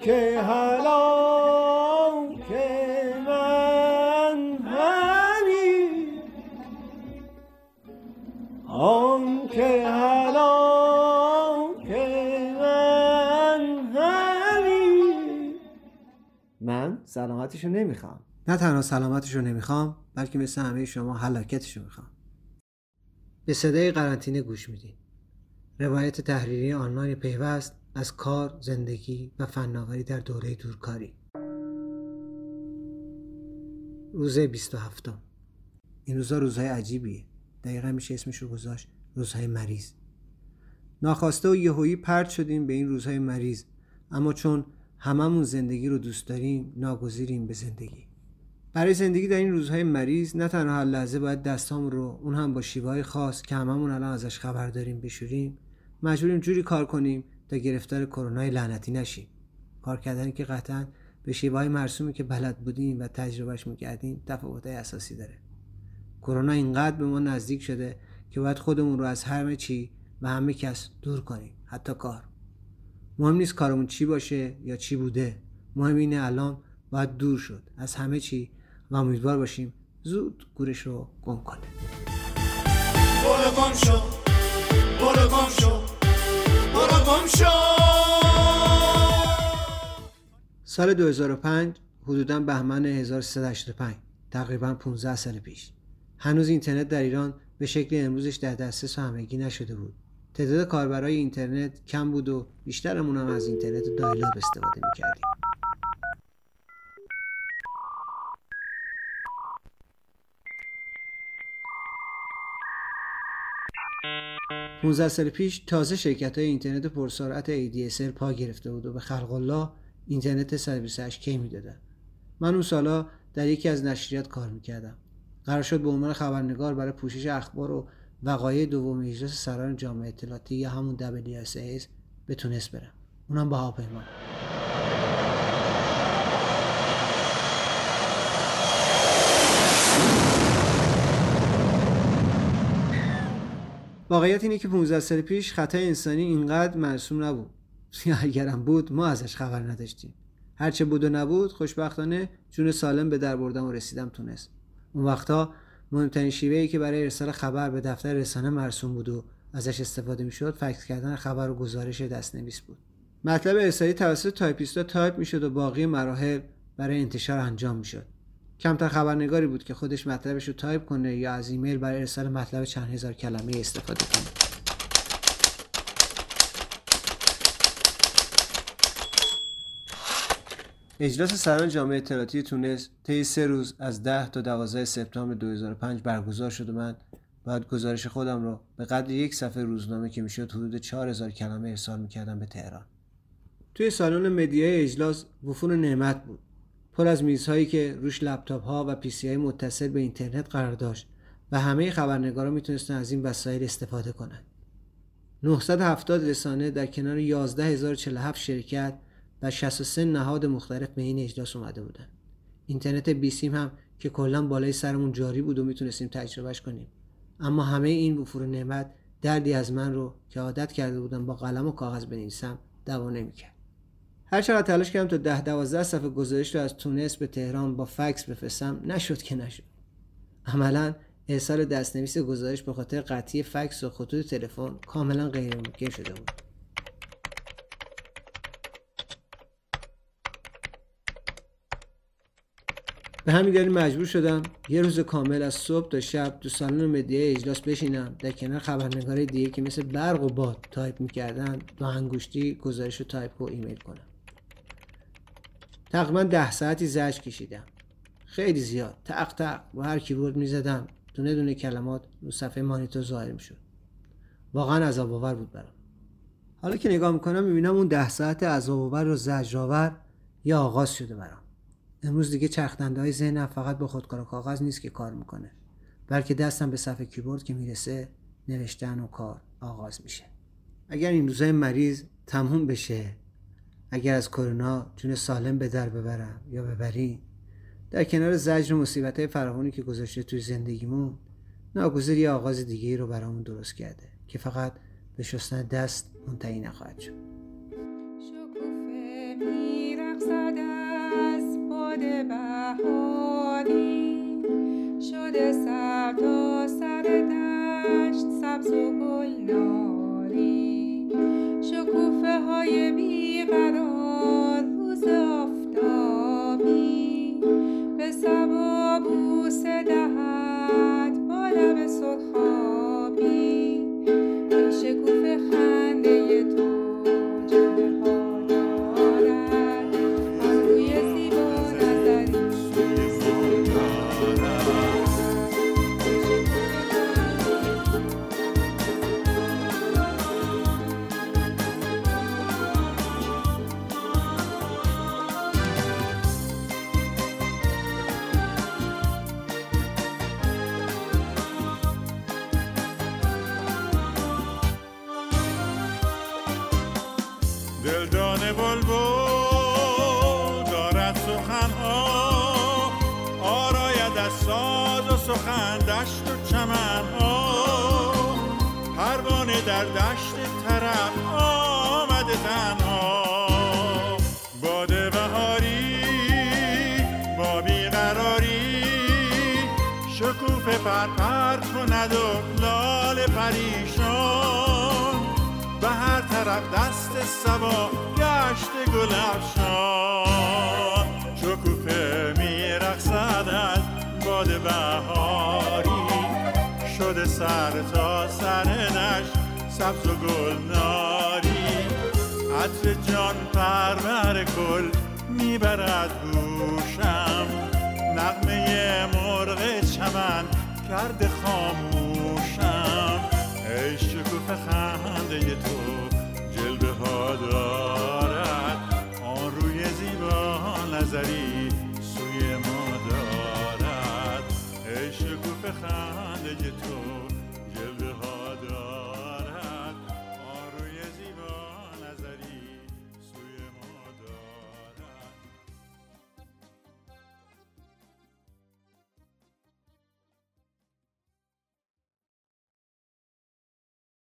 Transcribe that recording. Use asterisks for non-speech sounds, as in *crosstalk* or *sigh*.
که که من همی آن که که من همی من سلامتشو نمی‌خوام. نه تنها سلامتشو نمی‌خوام بلکه مثل همه شما حلاکتشو می‌خوام. به صدای قرنطینه گوش میدین. روایت تحریری آنلاین پیوست از کار، زندگی و فناوری در دوره دورکاری. روز 27 این روزا روزهای عجیبیه. دقیقا میشه اسمش رو گذاشت روزهای مریض. ناخواسته و یهویی پرد شدیم به این روزهای مریض. اما چون هممون زندگی رو دوست داریم ناگزیریم به زندگی. برای زندگی در این روزهای مریض نه تنها هر لحظه باید دستام رو اون هم با شیوهای خاص که هممون الان ازش خبر داریم بشوریم مجبوریم جوری کار کنیم تا گرفتار کرونای لعنتی نشیم. کار کردنی که قطعا به شیوهای مرسومی که بلد بودیم و تجربهش می‌کردیم تفاوت اساسی داره. کرونا اینقدر به ما نزدیک شده که باید خودمون رو از همه چی و همه کس دور کنیم حتی کار. مهم نیست کارمون چی باشه یا چی بوده. مهم اینه الان باید دور شد از همه چی و امیدوار باشیم زود گورش رو گم کنه. برو گم شو برو گم شو. گم شو سال 2005 حدودا بهمن 1385 تقریبا 15 سال پیش. هنوز اینترنت در ایران به شکل امروزش در دسترس همگی نشده بود. تعداد کاربرای اینترنت کم بود و بیشترمون هم از اینترنت دایلاب استفاده می‌کردیم. 15 سال پیش تازه شرکت های اینترنت پرسرعت ADSL پا گرفته بود و به خلق الله اینترنت سرویس کی می‌دادن من اون سالا در یکی از نشریات کار می‌کردم. قرار شد به عنوان خبرنگار برای پوشش اخبار و وقایع دوم اجلاس سران جامعه اطلاعاتی یا همون WSAS به تونس برم. اونم با هواپیما. واقعیت اینه که 15 سال پیش خطای انسانی اینقدر مرسوم نبود. *laughs* یا اگرم بود ما ازش خبر نداشتیم. هرچه بود و نبود خوشبختانه جون سالم به در بردم و رسیدم تونس. اون وقتا مهمترین شیوهی که برای ارسال خبر به دفتر رسانه مرسوم بود و ازش استفاده می‌شد فکس کردن خبر و گزارش دستنویس بود. مطلب ارسالی توسط تایپیستا تایپ می‌شد و باقی مراحل برای انتشار انجام می‌شد. کمتر خبرنگاری بود که خودش مطلبش رو تایپ کنه یا از ایمیل برای ارسال مطلب چند هزار کلمه استفاده کنه. اجلاس سران جامعه اطلاعاتی تونس طی سه روز از 10 تا 12 سپتامبر 2005 برگزار شد و من باید گزارش خودم رو به قدر یک صفحه روزنامه که می‌شد حدود 4000 کلمه ارسال می‌کردم به تهران. توی سالن مدیای اجلاس وفور نعمت بود. پر از میزهایی که روش لپتاپ ها و پیسی های متصل به اینترنت قرار داشت و همه خبرنگارا می‌تونستن از این وسایل استفاده کنند. 970 رسانه در کنار 11047 شرکت و 63 نهاد مختلف به این اجلاس اومده بودن. اینترنت بیسیم هم که کلا بالای سرمون جاری بود و می‌تونستیم تجربهش کنیم. اما همه این وفور نعمت دردی از من رو که عادت کرده بودم با قلم و کاغذ بنویسم دوا نمی‌کرد. هر چقدر تلاش کردم تا ده دوازده صفحه گزارش رو از تونس به تهران با فکس بفرستم نشد که نشد. عملا ارسال دستنویس گزارش به خاطر قطعی فکس و خطوط تلفن کاملا غیر ممکن شده بود. به همین دلیل مجبور شدم یه روز کامل از صبح تا شب تو سالن مدیا اجلاس بشینم. در کنار خبرنگار دیگه که مثل برق و باد تایپ می‌کردن با انگشتی گزارش رو تایپ و ایمیل کنم. تقریبا ده ساعتی زجر کشیدم. خیلی زیاد. تق تق رو کیبورد می‌زدم. دونه دونه کلمات رو صفحه مانیتور ظاهر می‌شد. واقعا عذاب آور بود برام. حالا که نگاه می‌کنم می‌بینم اون ده ساعت عذاب آور و زجرآور یا آغاز شده برام. امروز دیگه چرخدنده های ذهنم فقط با خودکار و کاغذ نیست که کار می‌کنه. بلکه دستم به صفحه کیبورد که می‌رسه نوشتن و کار آغاز میشه. اگر این روزای مریض تموم بشه اگر از کرونا جون سالم به در ببرم یا ببری در کنار زجر و مصیبت های فراوانی که گذاشته توی زندگیمون ناگزیر یه آغاز دیگه رو برامون درست کرده که فقط به شستن دست منتهی نخواهد شد. سر سبز و گلناری شکوفه های بیقرار روز آفتابی. به سبا بوسه دهد با لب سرخابی سخن دشت و چمنها پروانه در دشت طرب آمده تنها. باد بهاری با بیقراری شکوفه پر پر کند و لال پریشان. به هر طرف دست سبا گشت سر تا سرنش سبز و گل ناری عطر جان پرور گل می‌برد گوشم. نغمه مرغ چمن کرد خاموشم. ای شکوفه خنده تو جلبه ها دارد. آن روی زیبا نظری سوی ما دارد. ای شکوفه خنده تو